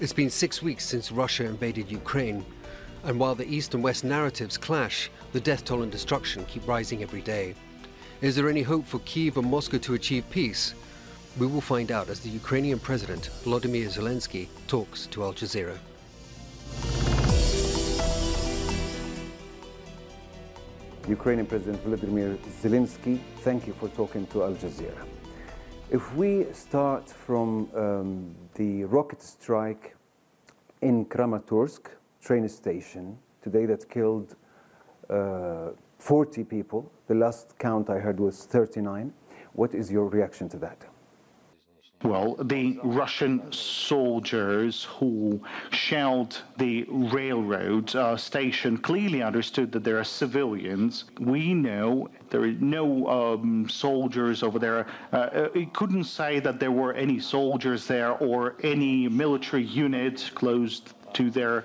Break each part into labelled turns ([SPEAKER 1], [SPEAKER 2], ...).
[SPEAKER 1] It's been six weeks since Russia invaded Ukraine, and while the East and West narratives clash, the death toll and destruction keep rising every day. Is there any hope for Kiev and Moscow to achieve peace? We will find out as the Ukrainian President, Volodymyr Zelensky, talks to Al Jazeera.
[SPEAKER 2] Ukrainian President Volodymyr Zelensky, thank you for talking to Al Jazeera. If we start from um, the rocket strike in Kramatorsk train station today that killed uh, 40 people, the last count I heard was 39, what is your reaction to that?
[SPEAKER 3] Well, the Russian soldiers who shelled the railroad uh, station clearly understood that there are civilians. We know there are no um, soldiers over there. Uh, uh, it couldn't say that there were any soldiers there or any military unit close to there.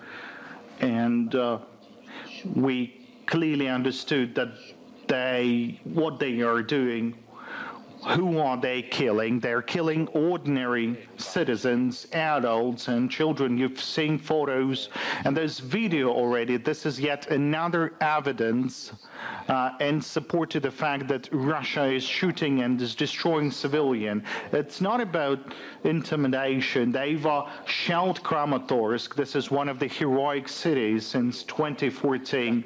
[SPEAKER 3] And uh, we clearly understood that they what they are doing who are they killing? They're killing ordinary citizens, adults, and children. You've seen photos, and there's video already. This is yet another evidence uh, and support to the fact that Russia is shooting and is destroying civilian. It's not about intimidation. They've uh, shelled Kramatorsk. This is one of the heroic cities since 2014.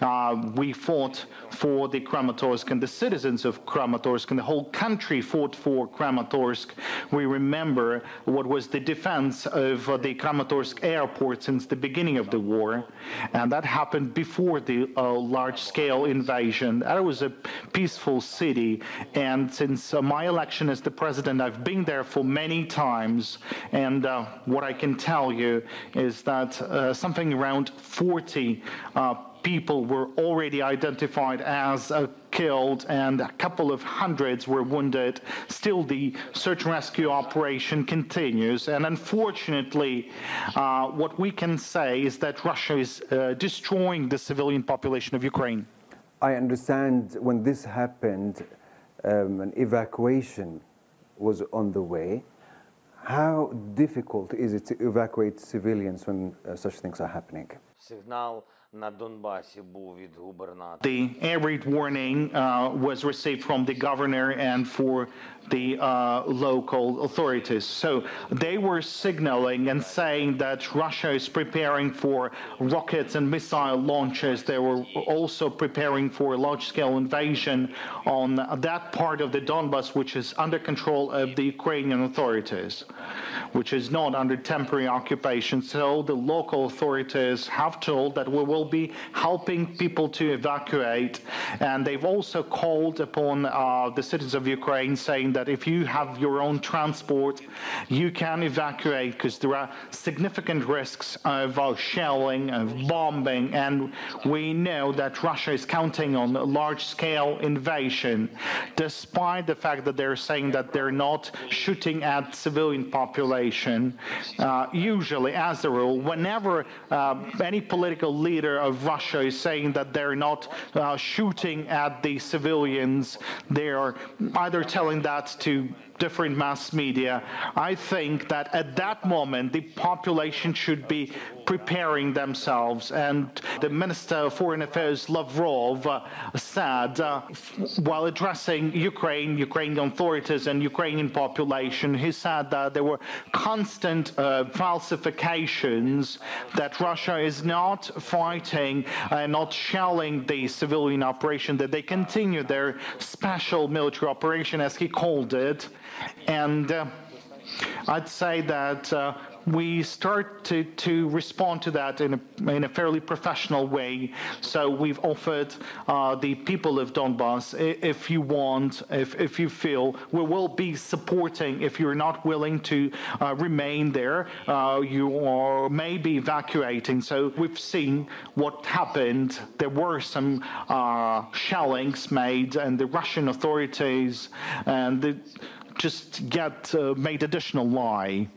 [SPEAKER 3] Uh, we fought for the Kramatorsk and the citizens of Kramatorsk and the whole country fought for Kramatorsk. We remember what was the defense of uh, the Kramatorsk airport since the beginning of the war, and that happened before the uh, large-scale invasion. That was a peaceful city, and since uh, my election as the president, I've been there for many times, and uh, what I can tell you is that uh, something around 40 uh, people were already identified as uh, killed and a couple of hundreds were wounded. Still, the search and rescue operation continues. And unfortunately, uh, what we can say is that Russia is uh, destroying the civilian population of Ukraine.
[SPEAKER 2] I understand when this happened, um, an evacuation was on the way. How difficult is it to evacuate civilians when uh, such things are happening?
[SPEAKER 4] Signal на Донбасі був від губернатора.
[SPEAKER 3] The air raid warning uh, was received from the governor and for the uh, local authorities. So they were signaling and saying that Russia is preparing for rockets and missile launches. They were also preparing for a large scale invasion on that part of the Donbas, which is under control of the Ukrainian authorities, which is not under temporary occupation. So the local authorities have told that we will be helping people to evacuate. And they've also called upon uh, the citizens of Ukraine saying that if you have your own transport, you can evacuate because there are significant risks of uh, shelling, of bombing, and we know that Russia is counting on a large-scale invasion, despite the fact that they're saying that they're not shooting at civilian population. Uh, usually, as a rule, whenever uh, any political leader of Russia is saying that they're not uh, shooting at the civilians, they're either telling that to different mass media, I think that at that moment the population should be preparing themselves. And the Minister of Foreign Affairs, Lavrov, uh, said, uh, while addressing Ukraine, Ukrainian authorities, and Ukrainian population, he said that there were constant uh, falsifications that Russia is not fighting and not shelling the civilian operation, that they continue their special military operation, as he called it. And uh, I'd say that uh, we start to, to respond to that in a, in a fairly professional way. So we've offered uh, the people of Donbass, if you want, if, if you feel, we will be supporting. If you're not willing to uh, remain there, uh, you are maybe evacuating. So we've seen what happened. There were some uh, shellings made, and the Russian authorities and the, just get uh, made additional lie.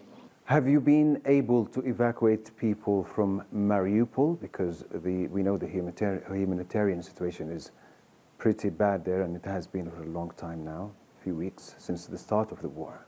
[SPEAKER 2] Have you been able to evacuate people from Mariupol? Because the, we know the humanitarian, humanitarian situation is pretty bad there, and it has been for a long time now, a few weeks since the start of the war.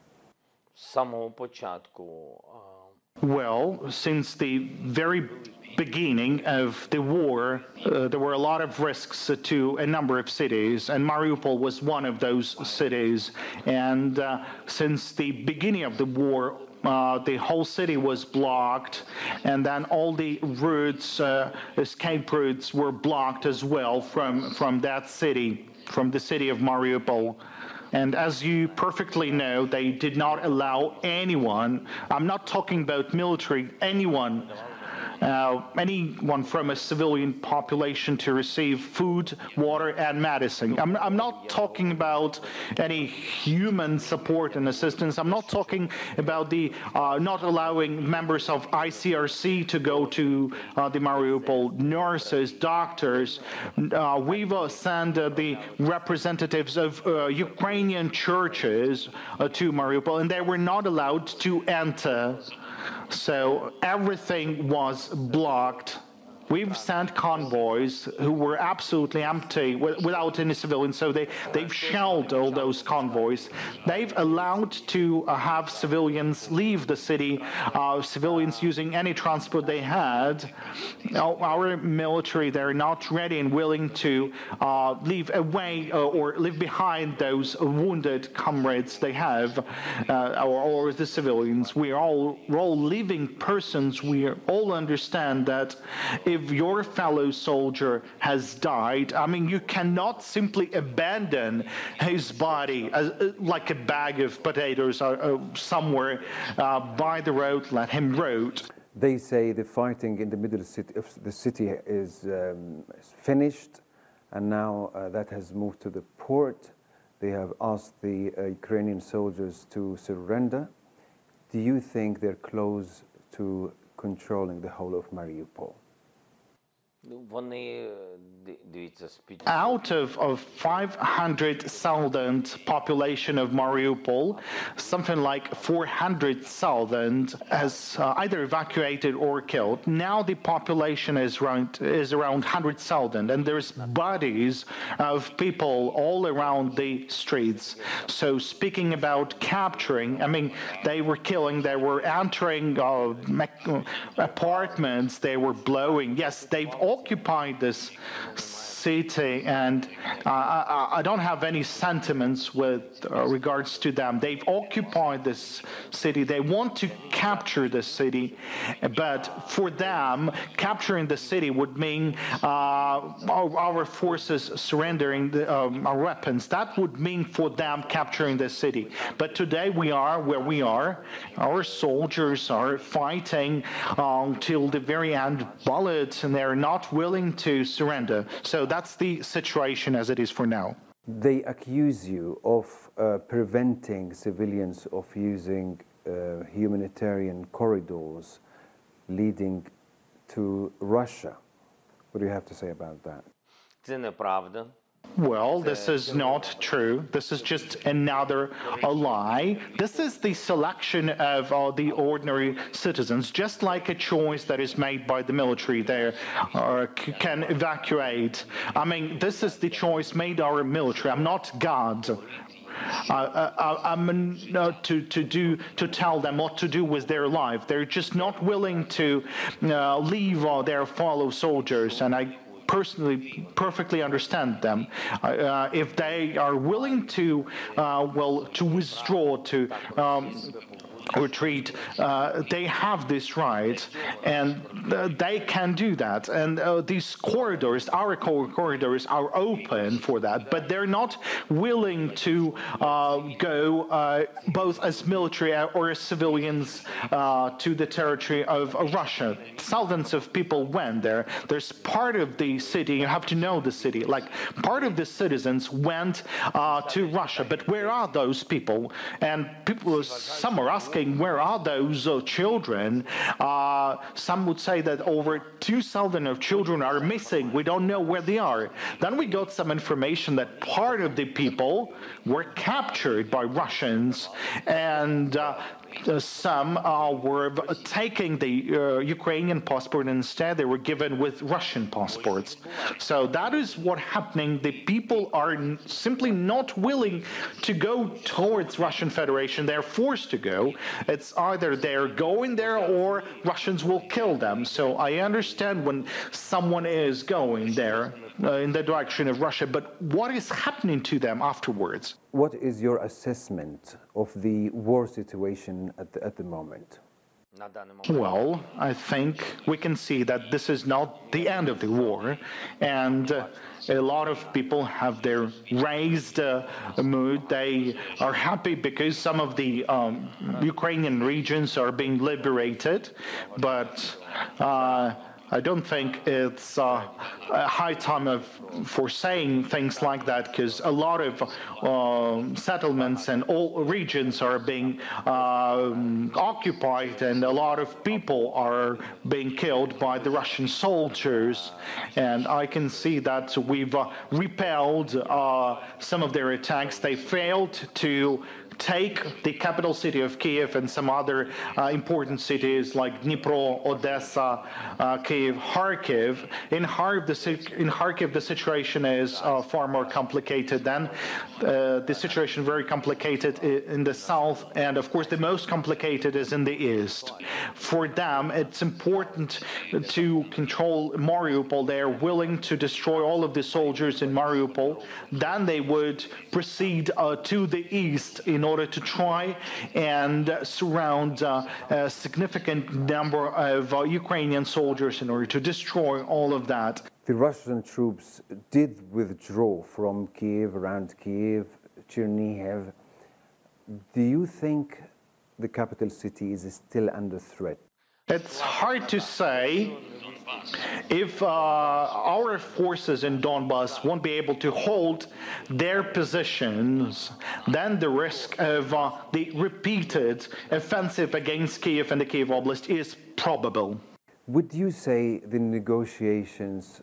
[SPEAKER 4] З самого початку а,
[SPEAKER 3] Well, since the very beginning of the war, uh, there were a lot of risks to a number of cities, and Mariupol was one of those cities. And uh, since the beginning of the war, uh, the whole city was blocked, and then all the routes, uh, escape routes, were blocked as well from from that city, from the city of Mariupol. And as you perfectly know, they did not allow anyone, I'm not talking about military, anyone, uh, anyone from a civilian population to receive food, water, and medicine. I'm, I'm not talking about any human support and assistance. I'm not talking about the uh, not allowing members of ICRC to go to uh, the Mariupol, nurses, doctors. Uh, we've uh, sent uh, the representatives of Ukrainian churches to Mariupol, and they were not allowed to enter. So everything was blocked. We've sent convoys who were absolutely empty without any civilians, so they, they've shelled all those convoys. They've allowed to uh, have civilians leave the city, uh, civilians using any transport they had. Our military, they're not ready and willing to uh, leave away uh, or leave behind those wounded comrades they have, uh, or, or the civilians. We are all, we're all living persons. We all understand that if your fellow soldier has died, I mean, you cannot simply abandon his body as, uh, like a bag of potatoes uh, uh, somewhere uh, by the road, let him rot.
[SPEAKER 2] They say the fighting in the middle city of the city is, um, finished, and now uh, that has moved to the port. They have asked the uh, Ukrainian soldiers to surrender. Do you think they're close to controlling the whole of Mariupol?
[SPEAKER 4] ну, вони е, ди- дивіться з під
[SPEAKER 3] out of, of 500,000 population of Mariupol, something like 400,000 has uh, either evacuated or killed. Now the population is around is around 100,000, and there's bodies of people all around the streets. So speaking about capturing, I mean, they were killing, they were entering uh, mech- apartments, they were blowing. Yes, they've occupied this city, and uh, I, I don't have any sentiments with uh, regards to them. They've occupied this city. They want to capture the city, but for them, capturing the city would mean uh, our, our forces surrendering the, um, our weapons. That would mean for them capturing the city. But today we are where we are. Our soldiers are fighting until the very end bullets, and they're not willing to surrender. So that's the situation as it is for now.
[SPEAKER 2] They accuse you of uh, preventing civilians of using uh, humanitarian corridors leading to Russia. What do you have to say about that?
[SPEAKER 4] це неправда.
[SPEAKER 3] Well, this is not true. This is just another a lie. This is the selection of uh, the ordinary citizens, just like a choice that is made by the military. They uh, c- can evacuate. I mean, this is the choice made by our military. I'm not God. Uh, uh, I'm uh, to to do to tell them what to do with their life. They're just not willing to uh, leave uh, their fellow soldiers, and I personally perfectly understand them. Uh, uh, if they are willing to, uh, well, to withdraw, to um, retreat, uh, they have this right, and uh, they can do that. And uh, these corridors, our corridors, are open for that, but they're not willing to uh, go uh, both as military or as civilians uh, to the territory of Russia. Thousands of people went there. There's part of the city, you have to know the city, like part of the citizens went to Russia, but where are those people? And people, some are asking asking, where are those uh, children? Uh, some would say that over 2,000 of children are missing. We don't know where they are. Then we got some information that part of the people were captured by Russians and uh, some uh, were taking the uh, Ukrainian passport instead they were given with Russian passports. So that is what happening. The people are simply not willing to go towards Russian Federation. They're forced to go. It's either they're going there or Russians will kill them. So I understand when someone is going there uh, in the direction of Russia, but what is happening to them afterwards?
[SPEAKER 2] What is your assessment of the war situation at the, at the moment?
[SPEAKER 3] Well, I think we can see that this is not the end of the war, and uh, a lot of people have their raised uh, mood. They are happy because some of the um, Ukrainian regions are being liberated, but uh, I don't think it's uh, a high time of, for saying things like that because a lot of uh, settlements and all regions are being um, occupied and a lot of people are being killed by the Russian soldiers. And I can see that we've uh, repelled uh, some of their attacks. They failed to take the capital city of Kiev and some other uh, important cities like Dnipro, Odessa, uh, Kiev, Kharkiv. In Kharkiv, the, in Kharkiv, the situation is uh, far more complicated than uh, the situation very complicated in the south, and of course the most complicated is in the east. For them, it's important to control Mariupol. They are willing to destroy all of the soldiers in Mariupol. Then they would proceed uh, to the east in order to try and surround uh, a significant number of uh, Ukrainian soldiers in order to destroy all of that.
[SPEAKER 2] The Russian troops did withdraw from Kiev, around Kiev, Chernihiv. Do you think the capital city is still under threat?
[SPEAKER 3] It's hard to say if uh, our forces in Donbass won't be able to hold their positions, then the risk of uh, the repeated offensive against Kiev and the Kiev Oblast is probable.
[SPEAKER 2] Would you say the negotiations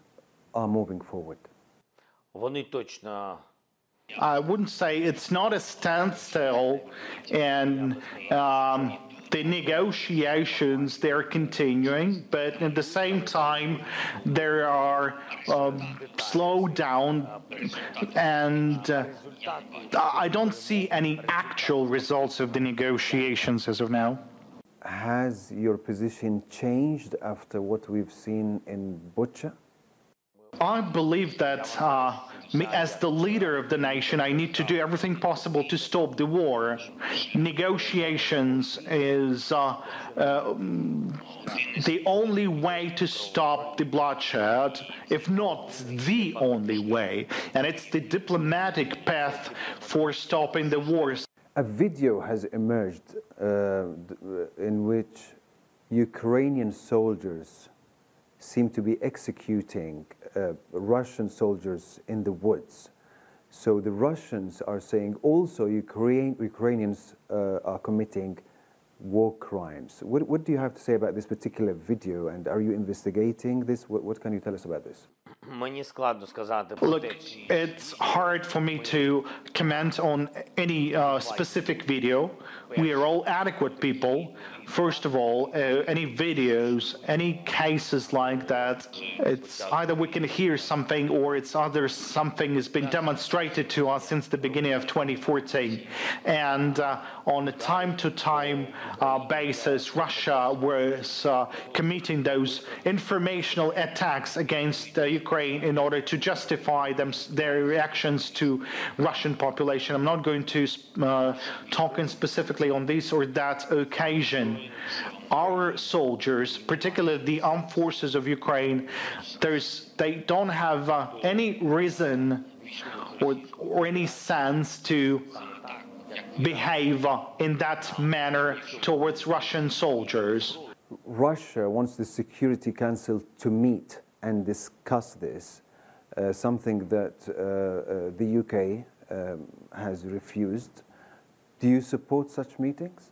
[SPEAKER 2] are moving forward?
[SPEAKER 4] Вони точно
[SPEAKER 3] I wouldn't say it's not a standstill, and um, the negotiations they're continuing, but at the same time there are um, slowed down, and uh, I don't see any actual results of the negotiations as of now.
[SPEAKER 2] Has your position changed after what we've seen in Bucha?
[SPEAKER 3] I believe that uh, me, as the leader of the nation, I need to do everything possible to stop the war. Negotiations is uh, uh, the only way to stop the bloodshed, if not the only way. And it's the diplomatic path for stopping the wars.
[SPEAKER 2] A video has emerged uh, in which Ukrainian soldiers seem to be executing uh, Russian soldiers in the woods. So the Russians are saying also Ukraine, Ukrainians uh, are committing war crimes. What, what do you have to say about this particular video, and are you investigating this? What, what can you tell us about this?
[SPEAKER 3] Look, it's hard for me to comment on any uh, specific video. We are all adequate people. First of all, uh, any videos, any cases like that, it's either we can hear something or it's either something has been demonstrated to us since the beginning of 2014. And uh, on a time-to-time uh, basis, Russia was uh, committing those informational attacks against Ukraine Ukraine in order to justify them, their reactions to Russian population. I'm not going to uh, talk in specifically on this or that occasion. Our soldiers, particularly the armed forces of Ukraine, they don't have uh, any reason or, or any sense to behave uh, in that manner towards Russian soldiers.
[SPEAKER 2] Russia wants the Security Council to meet and discuss this, uh, something that uh, uh the UK um, has refused. Do you support such meetings?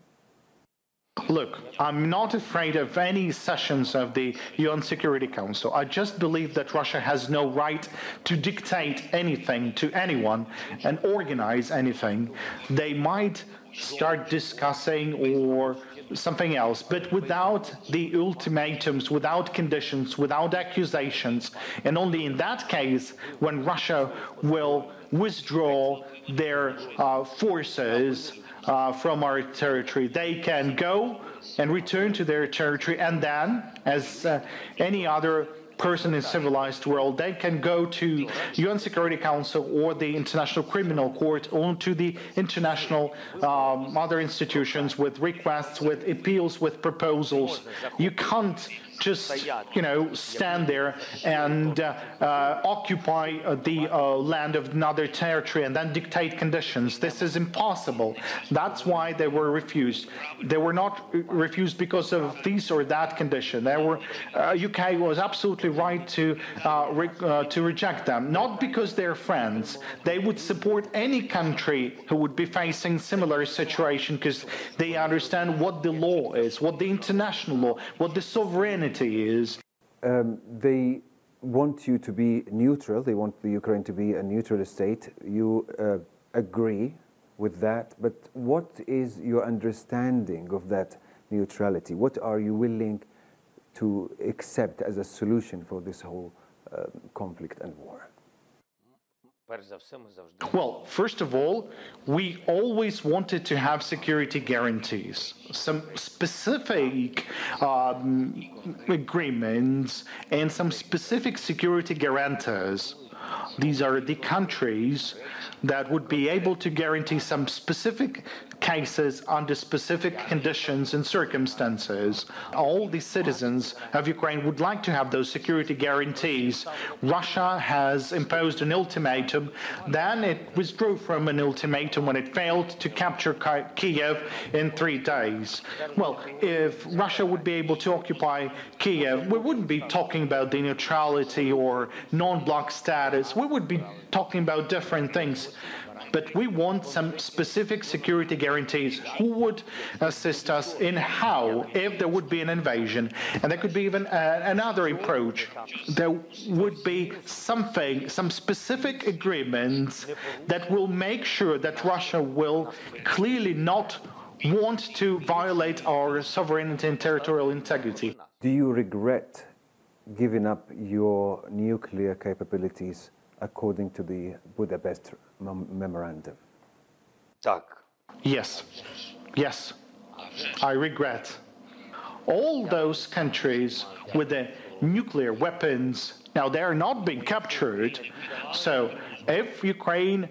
[SPEAKER 3] Look, I'm not afraid of any sessions of the UN Security Council. I just believe that Russia has no right to dictate anything to anyone and organize anything. They might start discussing or something else, but without the ultimatums, without conditions, without accusations. And only in that case, when Russia will withdraw their uh, forces uh, from our territory. They can go and return to their territory, and then, as uh, any other person in civilized world, they can go to UN Security Council or the International Criminal Court or to the international um, other institutions with requests, with appeals, with proposals. You can't just you know stand there and uh, uh, occupy uh, the uh, land of another territory and then dictate conditions. This is impossible. That's why they were refused. They were not refused because of this or that condition. They were UK uh, was absolutely right to uh, re to reject them, not because they're friends. They would support any country who would be facing similar situation because they understand what the law is, what the international law, what the sovereignty is.
[SPEAKER 2] Um, they want you to be neutral. They want the Ukraine to be a neutral state. You uh, agree with that, but what is your understanding of that neutrality? What are you willing to accept as a solution for this whole uh, conflict and war?
[SPEAKER 3] Well, first of all, we always wanted to have security guarantees, some specific um, agreements, and some specific security guarantors. These are the countries that would be able to guarantee some specific cases under specific conditions and circumstances. All the citizens of Ukraine would like to have those security guarantees. Russia has imposed an ultimatum, then it withdrew from an ultimatum when it failed to capture Kiev in three days. Well, if Russia would be able to occupy Kiev, we wouldn't be talking about the neutrality or non-bloc status. We would be talking about different things but we want some specific security guarantees. Who would assist us in how, if there would be an invasion? And there could be even uh, another approach. There would be something, some specific agreements that will make sure that Russia will clearly not want to violate our sovereignty and territorial integrity.
[SPEAKER 2] Do you regret giving up your nuclear capabilities according to the Budapest memorandum?
[SPEAKER 3] Tak. Yes. Yes. I regret. All those countries with the nuclear weapons, now they're not being captured. So if Ukraine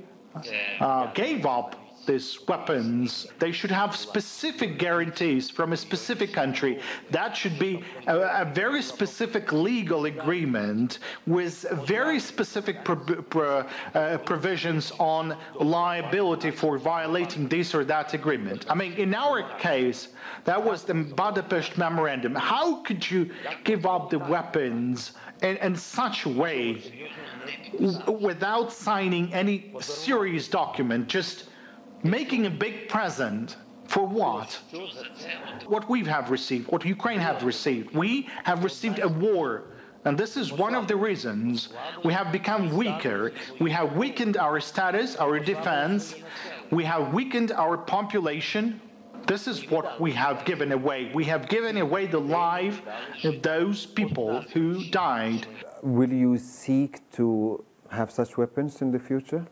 [SPEAKER 3] uh, gave up these weapons, they should have specific guarantees from a specific country. That should be a, a very specific legal agreement with very specific pro, pro, uh, provisions on liability for violating this or that agreement. I mean, in our case, that was the Budapest Memorandum. How could you give up the weapons in, in such a way without signing any serious document, just making a big present for what? What we have received, what Ukraine have received. We have received a war. And this is one of the reasons we have become weaker. We have weakened our status, our defense. We have weakened our population. This is what we have given away. We have given away the life of those people who died.
[SPEAKER 2] Will you seek to have such weapons in the future?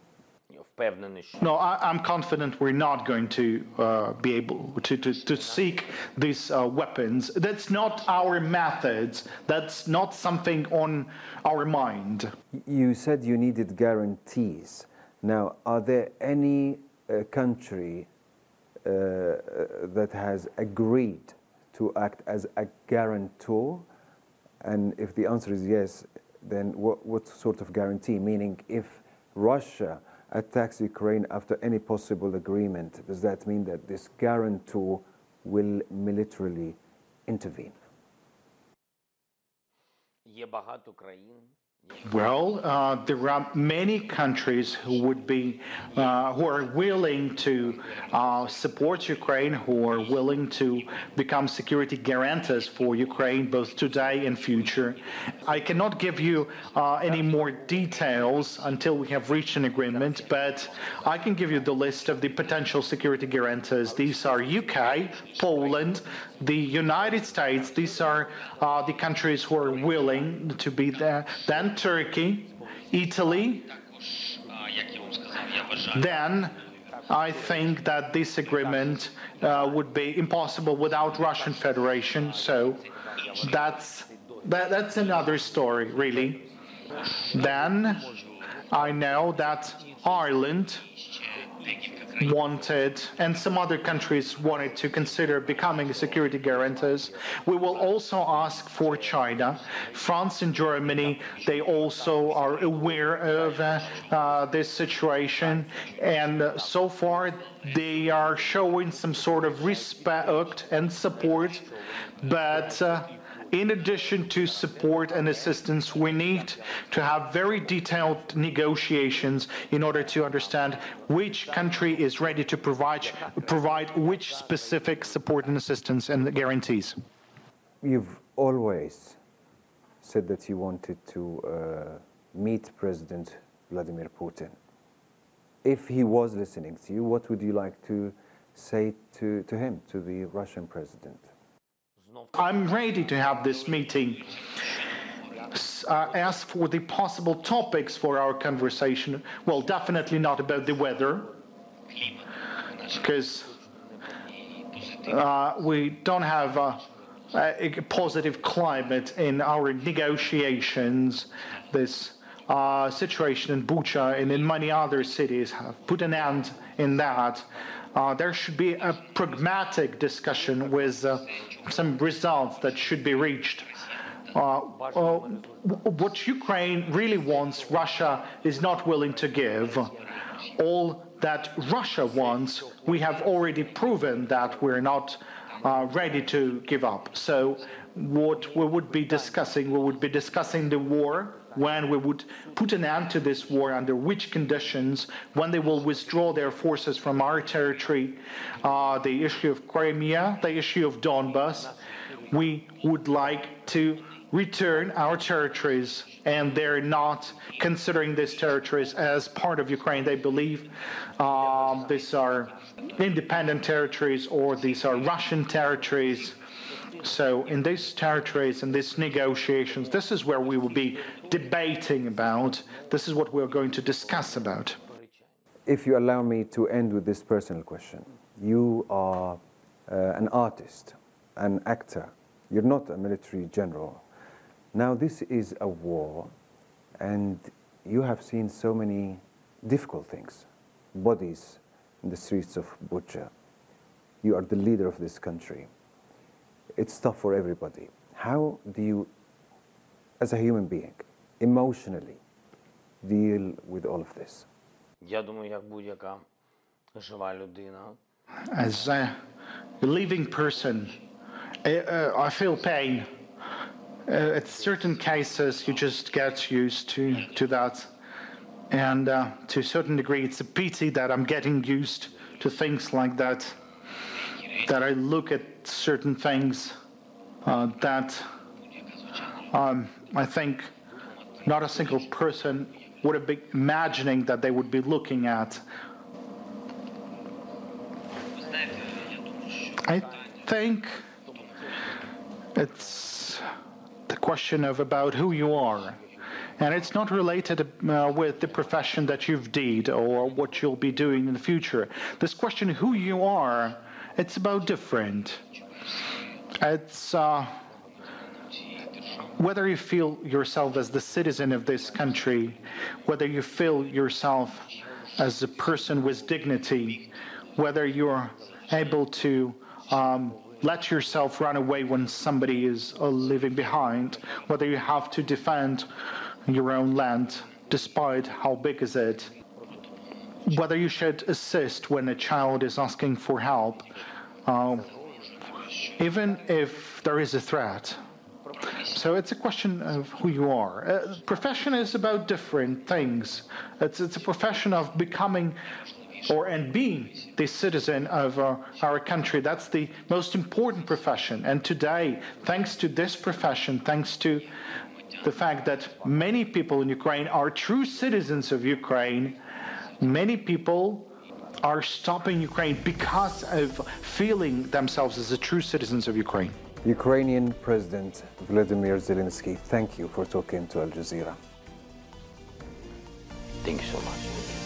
[SPEAKER 3] No, I, am confident we're not going to uh, be able to, to, to seek these uh, weapons. That's not our methods. That's not something on our mind.
[SPEAKER 2] You said you needed guarantees. Now, are there any uh, country uh, that has agreed to act as a guarantor? And if the answer is yes, then what, what sort of guarantee? Meaning, if Russia attacks Ukraine after any possible agreement, does that mean that this guarantor will militarily intervene?
[SPEAKER 3] Well, uh, there are many countries who would be, uh, who are willing to uh, support Ukraine, who are willing to become security guarantors for Ukraine, both today and future. I cannot give you uh, any more details until we have reached an agreement, but I can give you the list of the potential security guarantors. These are UK, Poland, the United States. These are uh, the countries who are willing to be there. Then Turkey, Italy. Then I think that this agreement uh, would be impossible without Russian Federation. So that's that, that's another story, really. Then I know that Ireland wanted, and some other countries wanted to consider becoming security guarantors. We will also ask for China. France and Germany, they also are aware of uh, uh, this situation, and uh, so far they are showing some sort of respect and support, but uh, in addition to support and assistance, we need to have very detailed negotiations in order to understand which country is ready to provide, provide which specific support and assistance and guarantees.
[SPEAKER 2] You've always said that you wanted to uh, meet President Vladimir Putin. If he was listening to you, what would you like to say to, to him, to the Russian president?
[SPEAKER 3] I'm ready to have this meeting. Uh, ask for the possible topics for our conversation. Well, definitely not about the weather, because uh, we don't have a, a, positive climate in our negotiations. This uh, situation in Bucha and in many other cities have put an end in that. Uh, there should be a pragmatic discussion with uh, some results that should be reached. Uh, uh what Ukraine really wants, Russia is not willing to give. All that Russia wants, we have already proven that we're not uh, ready to give up. So, what we would be discussing, we would be discussing the war when we would put an end to this war, under which conditions, when they will withdraw their forces from our territory, uh, the issue of Crimea, the issue of Donbass. We would like to return our territories, and they're not considering these territories as part of Ukraine. They believe um, these are independent territories or these are Russian territories. So in these territories and these negotiations, this is where we will be debating about. This is what we're going to discuss about.
[SPEAKER 2] If you allow me to end with this personal question, you are uh, an artist, an actor. You're not a military general. Now this is a war, and you have seen so many difficult things, bodies in the streets of Bucha. You are the leader of this country it's tough for everybody. How do you, as a human being, emotionally deal with all of this?
[SPEAKER 4] Я думаю, як будь-яка жива людина.
[SPEAKER 3] As a living person, uh, I feel pain. Uh, at certain cases, you just get used to, to that. And uh, to a certain degree, it's a pity that I'm getting used to things like that that I look at certain things uh, that um, I think not a single person would have been imagining that they would be looking at. I think it's the question of about who you are. And it's not related uh, with the profession that you've did or what you'll be doing in the future. This question, who you are, it's about different. It's uh, whether you feel yourself as the citizen of this country, whether you feel yourself as a person with dignity, whether you're able to um, let yourself run away when somebody is uh, leaving behind, whether you have to defend your own land despite how big is it, whether you should assist when a child is asking for help, um, even if there is a threat, So it's a question of who you are. Uh, profession is about different things. It's, it's a profession of becoming or and being the citizen of uh, our country. That's the most important profession. And today, thanks to this profession, thanks to the fact that many people in Ukraine are true citizens of Ukraine, many people are stopping Ukraine because of feeling themselves as the true citizens of Ukraine.
[SPEAKER 2] Ukrainian President Vladimir Zelensky, thank you for talking to Al Jazeera.
[SPEAKER 4] Thank you so much.